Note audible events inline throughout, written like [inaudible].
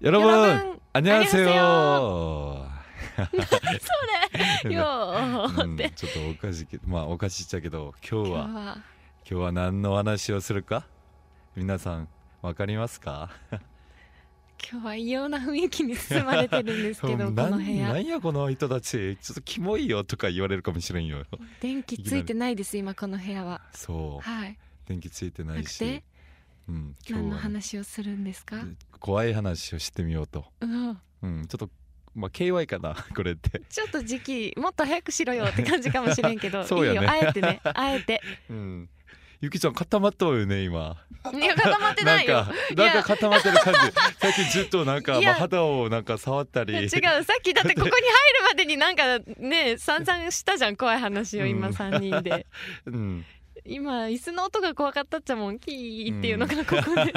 여러분 여러분, 안녕하세요. それ[laughs] よー 음, って、 저도 오카시 마 오카시자게도 今 교와 日は 교와 난노 하나시をするか皆さんわかりますか今日は異様な雰囲気に包まれてるんですけどこなの部屋なんやこの人たちちょっとキモいよとか言われるかもしれんよ電気ついてないです今この部屋はそうはい電気ついてなないくして うん今何の話をするんですか？怖い話をしてみようと。うん。うんちょっとまあ KY かな [laughs] これって。ちょっと時期もっと早くしろよって感じかもしれんけど [laughs] そうやね。いいよあえてね。あえて。[laughs] うん。ゆきちゃん固まっとうよね今。いや固まってないよ。なんか固まってる感じ。最近ずっとなんか、まあ、肌をなんか触ったり。違う。さっきだってここに入るまでになんかね散々したじゃん怖い話を今うん。3人で、うん今椅子の音が怖かったっちゃもんキーっていうのがここで、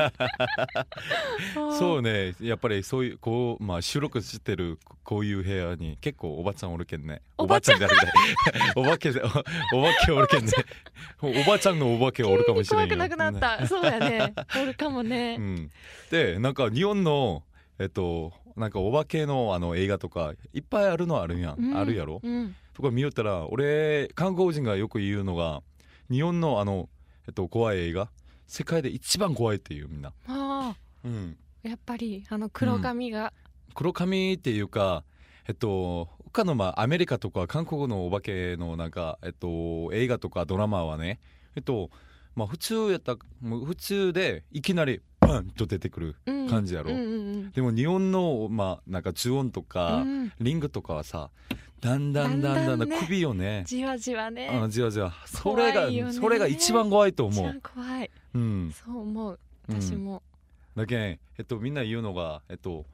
[laughs] そうね。やっぱりそういうこう、まあ、収録してるこういう部屋に結構おばちゃんおるけんね。おばちゃん。じゃない。[laughs] お化けでおお化けおるけんね。[laughs] おばちゃんのお化けおるかもしれんよ怖くなくなった、そうやね。おるかもね、うん、でなんか日本のえっとなんかお化けのあの映画とかいっぱいあるのあるやん、うん。あるやろ？うん。とか見よったら俺韓国人がよく言うのが日本のあの、えっと、怖い映画。世界で一番怖いっていうみんな、あうん、あやっぱりあの黒髪が、黒髪っていうかえっと他のまあアメリカとか韓国のお化けのなんか、えっと、映画とかドラマはねえっとまあ普通やった普通でいきなりバンと出てくるうん。感じやろ。うんうんでも日本のまあなんか呪音とうか、んうん。リングとかはさだんだんだんだんだんだんね首をねじわじわねあじわじわそれが、ねそれが一番怖いと思う番怖いうんそう思ううん私も、だけんえっとみんな言うのがえっと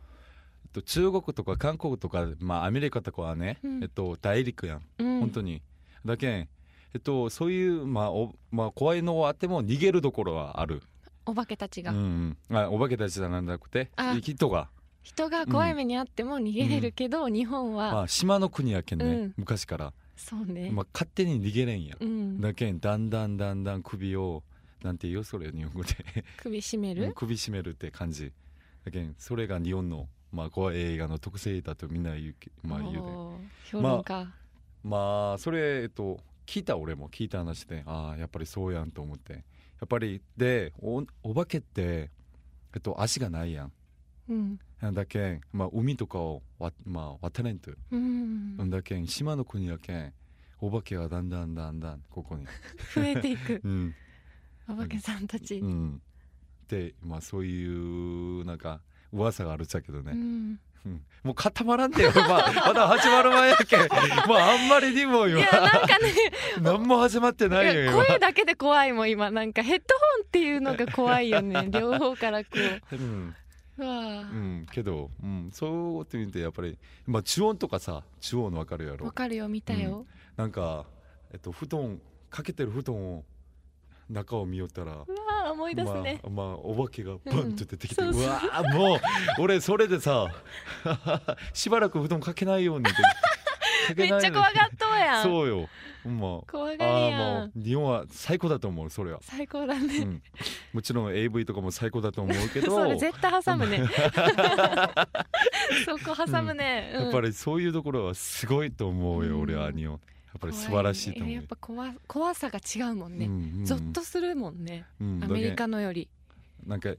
えっと中国とか韓国とかまあアメリカとかはね、うんえっと大陸やんうん、本当に、だけんえっとそういうまあおまあ怖いのはあっても逃げるところはあるお化けたちが、うんあお化けたちじゃなくて人が人が怖い目にあっても逃げれるけど、日本は、まあ島の国やけんね、うん。昔から、そうね、まあ、勝手に逃げれんやうん、だけんだんだんだんだん首をなんて言うそれ日本語で。首絞めうんる、首絞めるって感じ。だけんそれが日本の、まあ、怖い映画の特性だとみんな言うけまあ言うで。評論家、まあそれえっと聞いた俺も聞いた話でああやっぱりそうやんと思って。やっぱりでおお化けってえっと足がないやんうん。だけん、まあ、海とかをわ、まあ、渡れんと。うん、だけん島の国やけんお化けがだんだんだんだんここに。増えていく。[laughs] うん。お化けさんたち、うん。でまあそういうなんか噂があるっちゃけどね、うん。うん。もう固まらんでよ、[laughs] まあ、まだ始まる前やけん。まああんまりにも今。いやなんかね。[laughs] 何も始まってないよ今。声だけで怖いもん今。なんかヘッドホンっていうのが怖いよね。両方からこう。んううわうあん、けど、うん、そうって見てやっぱり、まあ、中音とかさ中音の分かるやろ？わかるよ見たよ、なんか、えっと、布団かけてる布団を中を見よったらうわあ思い出すね、まあ、まあ、お化けがバンと出てきて、ううんそうわーもう俺それでさ [laughs] しばらく布団かけないようにってけないちゃ怖がっとうやん。そうよ。ま。あ怖がりやあーもんう日本は最高だと思うそれは、最高だうね、ん、もちろん AV とかも最高だと思うけど。[laughs] それ絶対挟むね。そこ挟むね、うん。やっぱりそういうところはすごいと思うよ、うん。俺は日本やっぱり素晴らしいと思う。怖やっぱ怖怖さが違うもんね、うんうんゾッとするもんね、うん。アメリカのより。なんかえ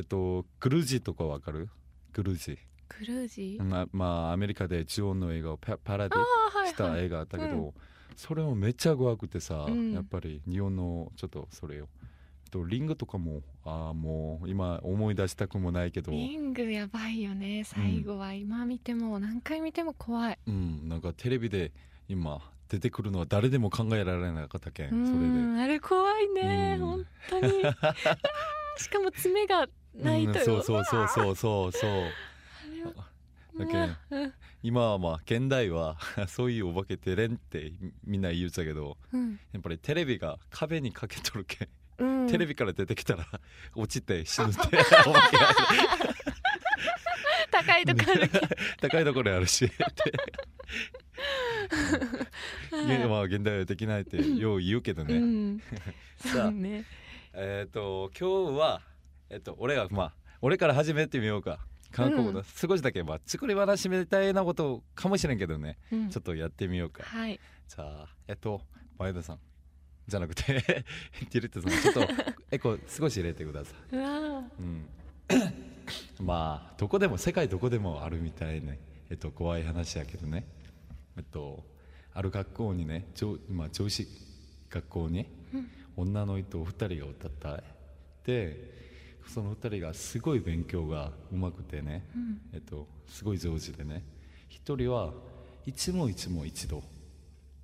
っとグルージとかわかる？グルージ、クルージー、ままあアメリカで中音の映画をパパラディ？ああはいはい。した映画あったけど、うん。それもめっちゃ怖くてさ、うん。やっぱり日本のちょっとそれよえっとリングとかもああもう今思い出したくもないけど。リングやばいよね最後は。今見ても何回見ても怖い、うん。なんかテレビで今出てくるのは誰でも考えられなかったけんうそれで。んあれ怖いね、うん。本当に。しかも爪がないとよ、うんそうそうそうそうそうそうだけ今はまあ現代はそういうお化けてれんってみんな言うてたけどうんやっぱりテレビが壁にかけとるけん、うんテレビから出てきたら落ちて死ぬってお化けが高いとこあるけど高いところにあるしってまあ現代はできないってよう言うけどうね、んさあねえっ、と今日はえっ、と俺がまあ俺から始めてみようか韓国のうん少しだけまあ作り話みたいなことかもしれんけどね。うん。ちょっとやってみようか。はい。じゃあえっと前田さん。じゃなくて [laughs] ディレクターさん。ちょっとエコ少し入れてください。ううん。まあどこでも世界どこでもあるみたいねえっと怖い話やけどね。えっとある学校にね上,、まあ、上司学校に女の人2人が歌ったいでその2人がすごい勉強がうまくてね、えっと、すごい上手でね1人はいつもいつも一度。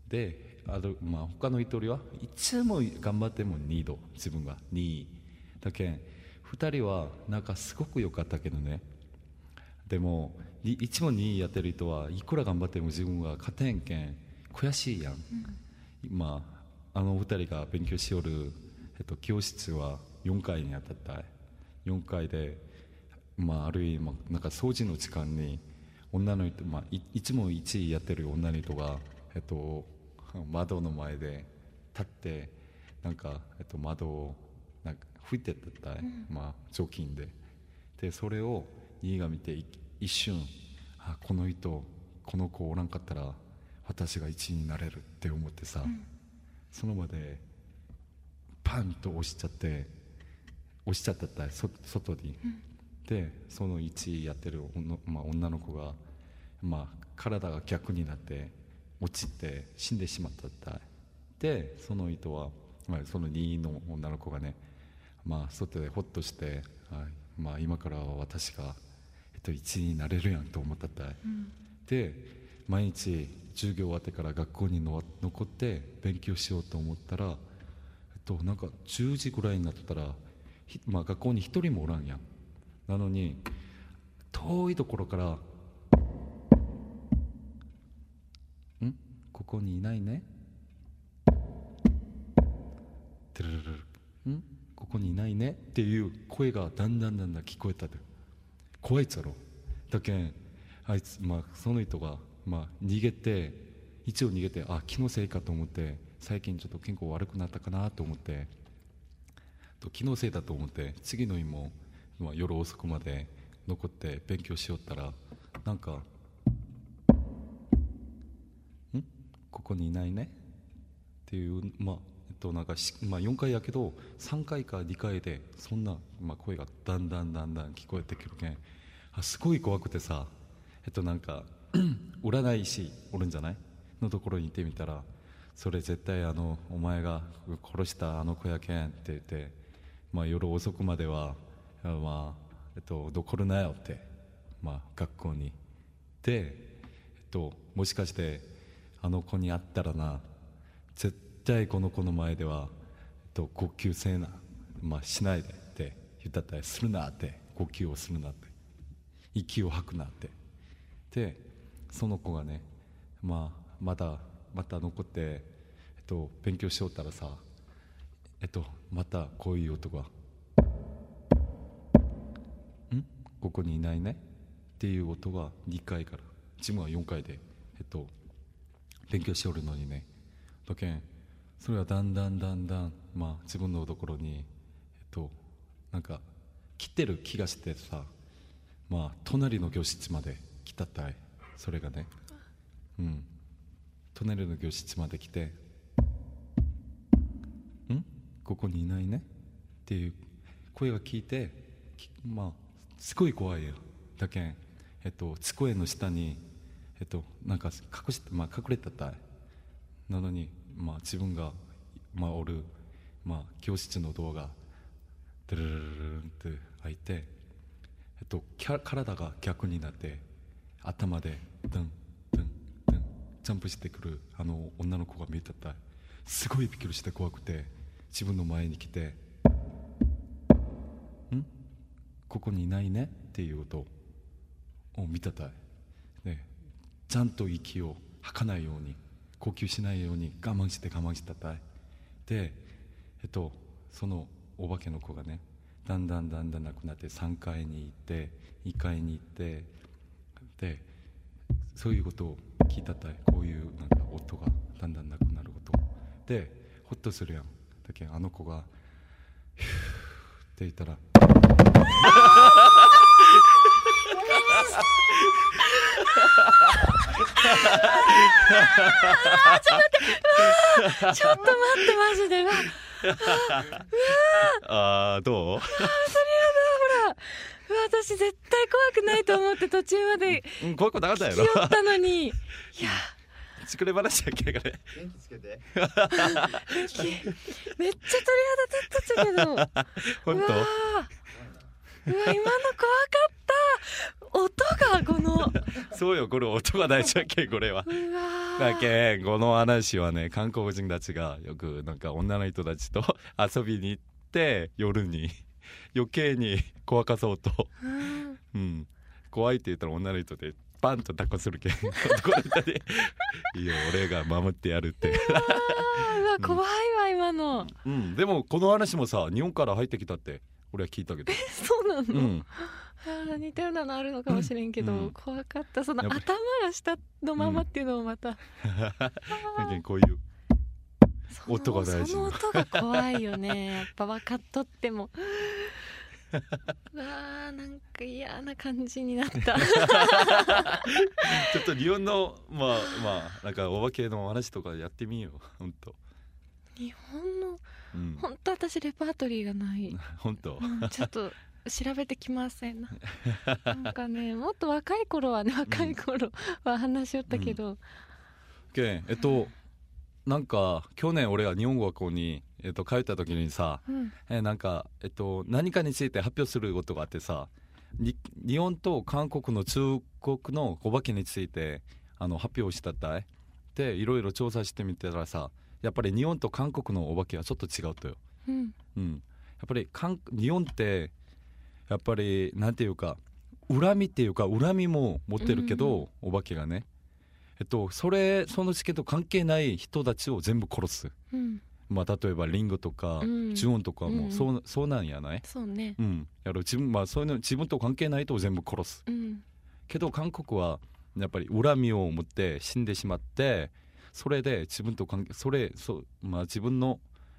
である、まあ、他の1人はいつも頑張っても2度。自分が2だけん2人はなんかすごく良かったけどね。でもいいつも2やってる人はいくら頑張っても自分は勝てんけん悔しいやん、まああの2人が勉強しよる、えっと、教室は4階に当たった。い4階で、まあ、あるいはなんか掃除の時間に女の人、まあ、いいつも1位やってる女の人が、えっと、窓の前で立ってなんか、えっと、窓をなんか吹いてたったい、まあ、除菌で。でそれを兄が見てい一瞬あこの人この子おらんかったら私が1位になれるって思ってさ、その場でパンと押しちゃって押しちゃったった外に、でその1位やってる女,、まあ、女の子が、まあ、体が逆になって落ちて死んでしまった。ったいでその人は、まあ、その2位の女の子がね、まあ、外でホッとして、はいまあ、今からは私が、えっと、1位になれるやんと思った。ったい、で毎日授業終わってから学校にの残って勉強しようと思ったら、えっと、なんか10時ぐらいになったら、ひまあ、学校に1人もおらんやん。なのに遠いところから「ん？ここにいないね」てるるるんここにいないねっていう声がだんだんだんだん聞こえたで怖いっつやろだけんあいつ、まあ、その人が、まあ、逃げて一応逃げてあ気のせいかと思って最近ちょっと健康悪くなったかなと思ってと気のせいだと思って次の日も、まあ、夜遅くまで残って勉強しよったらなんか「ん？ここにいないね」っていうまあえっとなんか、まあ、4回やけど3回か2回でそんな、まあ、声がだんだんだんだん聞こえてくるけんあすごい怖くてさえっとなんか [clears throat] 占い師おるんじゃない？のところに行ってみたらそれ絶対あのお前が殺したあの子やけんって言って、まあ、夜遅くまでは、まあえっと、残るなよって、まあ、学校にで、えっと、もしかしてあの子に会ったらな絶対この子の前では、えっと、呼吸せえな、まあ、しないでって言ったったりするなって呼吸をするなって息を吐くなってでその子がね、まあ、まだまた残って、えっと、勉強しよったらさ、えっと、またこういう音が「ん？ここにいないね」っていう音が2回から。自分は4回で、えっと、勉強しておるのにね。だけんそれはだんだんだんだん、まあ、自分のところに、えっと、なんか来てる気がしてさ、まあ、隣の教室まで来たったい。それがね。うん。隣の教室まで来て「ここにいないね」っていう声が聞いてまあすごい怖いよだけ。ん、えっと、机の下に、えっと、なんか隠して、まあ、隠れてたいなのに、まあ、自分が、まあ、おる、まあ、教室のドアがドゥルルルルンって開いて、えっと、体が逆になって頭でドンドンドンジャンプしてくるあの女の子が見えてたすごいびっくりして怖くて自分の前に来て「ん？ここにいないね」っていう音を見てたい、ね、ちゃんと息を吐かないように呼吸しないように我慢して我慢してたい。でえっとそのお化けの子がねだんだんだんだんなくなって3階に行って2階に行ってでそういうことを聞いたたい。こういうなんか音がだんだんなくなる音。でホッとするやん。だけあの子が「ヒュー」って言ったらちょっと待ってちょっと待ってマジでああどう？あーそれやだほら。私絶対怖くないと思って途中まで怖くなかったやろ。ったのに。いや作れ話だっけこれ元気つけて。めっちゃ鳥肌立っとったけど。[laughs] 本うわー。うわ今の怖かった。音がこの。当 [laughs] そうよこれ音が大事だっけこれは。うわー。だけんこの話はね韓国人たちがよくなんか女の人たちと遊びに行って夜に余計に怖かそうと、うん。うん、怖いって言ったら女の人でバンと抱っこするけん。[laughs] いいよ俺が守ってやるって、うわ怖いわ今の。うん、でもこの話もさ日本から入ってきたって俺は聞いたけど、そうなの、うん、似たようなのあるのかもしれんけど、うん。怖かった。その頭が下のままっていうのもまた、だけんこういう音が大事その音が怖いよね。やっぱ分かっとっても。う [laughs] わーなんか嫌な感じになった。[laughs] ちょっと日本のまあまあなんかお化けの話とかやってみよう [laughs] 本当日本のうん。本当私レパートリーがない、本当うんちょっと調べてきません。ななんかねもっと若い頃はね若い頃は話しよったけど、けん。えっとなんか去年俺が日本語学校に、えっと、帰った時にさうん。えなんか、えっと、何かについて発表することがあってさに日本と韓国の中国のお化けについてあの発表したったい。でいろいろ調査してみたらさやっぱり日本と韓国のお化けはちょっと違うとよ。うん。うん、やっぱり韓日本ってやっぱりなんていうか恨みっていうか恨みも持ってるけど、お化けがねえっとそれその事件と関係ない人たちを全部殺す。うん。まあ例えばリンゴとか、うん。ジュオンとかもうん。そう,、そうなんやない？そうね。うん。やろ自分まあそういうの自分と関係ない人を全部殺す。うん。けど韓国はやっぱり恨みを持って死んでしまってそれで自分と関係それそうまあ自分の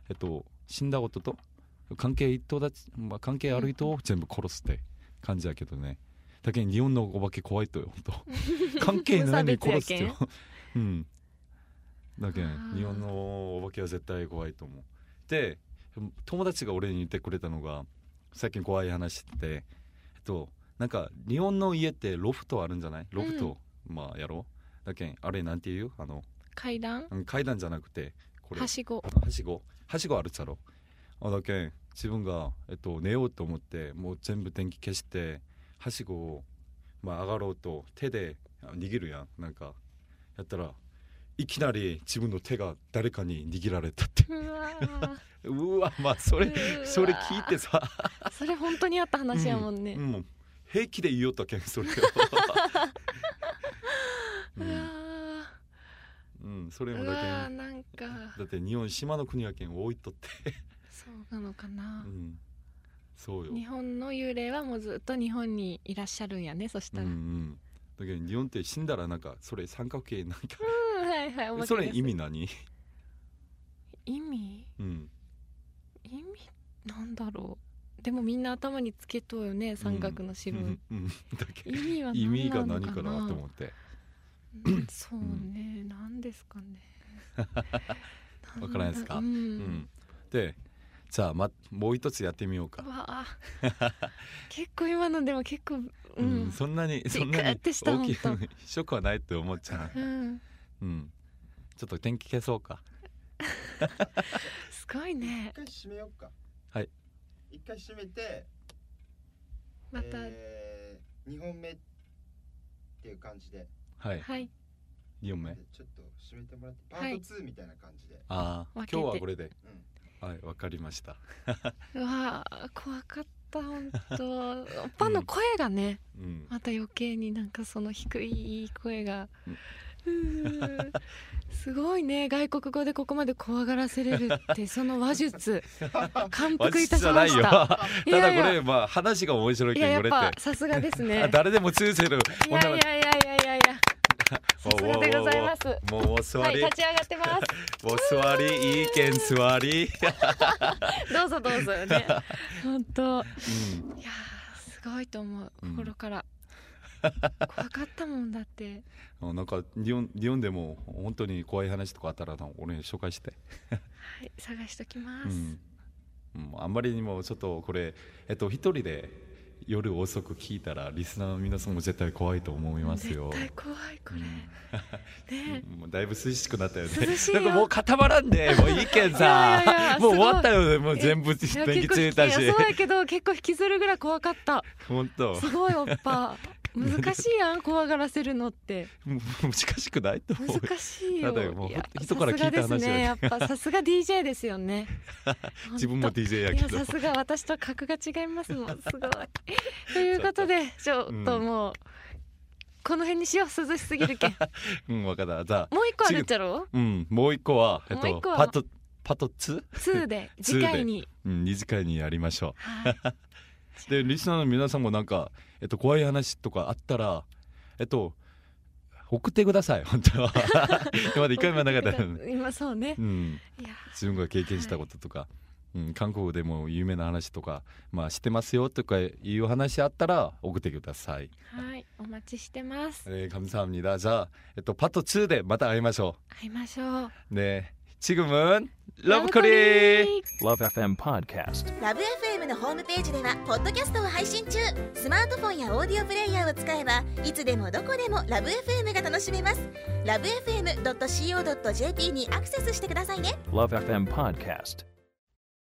えっと死んだことと関係人たち、まあ、関係ある人を全部殺すって感じやけどねだけど日本のお化け怖いとよ本当。[laughs] 関係ないのに殺すよ。[laughs] うん。だけどあー日本のお化けは絶対怖いと思う。で友達が俺に言ってくれたのが最近怖い話ってえっとなんか日本の家ってロフトあるんじゃない？ロフト、まあやろう。だけんあれなんて言う？あの階段？うん階段じゃなくてこれ。はしご。はしご。はしごあるっちゃろ。あだけん自分が、えっと、寝ようと思ってもう全部電気消してはしごを、まあ、上がろうと手であ握るやんなんかやったらいきなり自分の手が誰かに握られたってうわーうわまあそれそれ聞いてさ、それ本当にあった話やもんね、うんもう平気で言おうとけんそれを、うんうん、それもだけんなんかだって日本島の国やけん置いとって、そうなのかなう、ん、[laughs] [laughs] そうよ。日本の幽霊はもうずっと日本にいらっしゃるんやねそしたら、ううんんうん、だけど日本って死んだらなんかそれ三角形なんか。はいはいお化けそれ意味何、意味？うん、意味なんだろう。でもみんな頭につけとうよね三角の白、うん。うん、だけ意味は意味が何かななと思って。うんそうね、なん。ですかね。[laughs] わからないですか？うん、うん、でじゃあ、ま、もう一つやってみようか。う、わあ。[laughs] 結構今のでも結構ううんん、そんなにそんなに大きいショックはないって思っちゃう。ん、う、うん、ちょっと天気消そうか。[laughs] すごいね。一回閉めようか。はい。一回閉めてまた、えー、2本目っていう感じで。はい。はい。2本目。でちょっと閉めてもらってパはい。ート2みたいな感じで、ああ分けて。今日はこれで。うんはいわかりました。[laughs] うわあ怖かった本当。[laughs] おっぱの声がね、うん。また余計になんかその低い声が、すごいね。外国語でここまで怖がらせれるって [laughs] その話術。感服いたしじゃないよ。ましたただこいやいやれまあ話が面白いいややっぱさすがですね。あ誰でも通せる。いやいやいやいやいや [laughs] さすがでございます。もうお座り、はい立ち上がってます。お座りいいけん座り、[laughs] どうぞどうぞね。[laughs] 本当。うん。いやーすごいと思う。うん。心から、怖かったもんだって。あなんか日本日本でも本当に怖い話とかあったらな俺に紹介して、はい探しときます、うん。うん、あんまりにもちょっとこれえっと一人で夜遅く聞いたらリスナーの皆さんも絶対怖いと思いますよ。絶対怖いこれ、ねうん。[laughs] もうだいぶ涼しくなったよね。なんかもう固まらんで [laughs] もういいけんさ。もう終わったよね。もう全部電気ついたし。そうやけど結構引きずるぐらい怖かった。[laughs] 本当。すごいおっぱ難しいやん怖がらせるのって。難しくないと思う。難しいよ。ただよもうや人から聞いた話だよさすがですね。やっぱさすが DJ ですよね。[laughs] 自分も DJ やけど。いやさすが私と格が違いますもん。すごい。ということでちょっともう、この辺にしよう涼しすぎるけん。[laughs] うん分かった。じゃあもう一個あるっちゃろ？うんもう一個はえっとパトパトツ2で次回に。うん二次会にやりましょはい、うでリスナーの皆さんもなんかえっと怖い話とかあったらえっと送ってください[laughs] 本当は[laughs] 今まで一回もなかったのに今そうねうんいや自分が経験したこととか、うん、韓国でも有名な話とか、まあ、してますよとかいう話あったら送ってください。はいお待ちしてますえー、감사합니다。じゃあ、えっと、パート2でまた会いましょ会いましょうう。ね、 지금은 러브코리 Love FM Podcast. ラブ f m のホームページではポッドキャストを配信中スマートフォンやオーディオプレイヤーを使えばいつでもどこでもラブ f m が楽しめますラブ FM.co.jp にアクセスしてくださいね Love FM Podcast.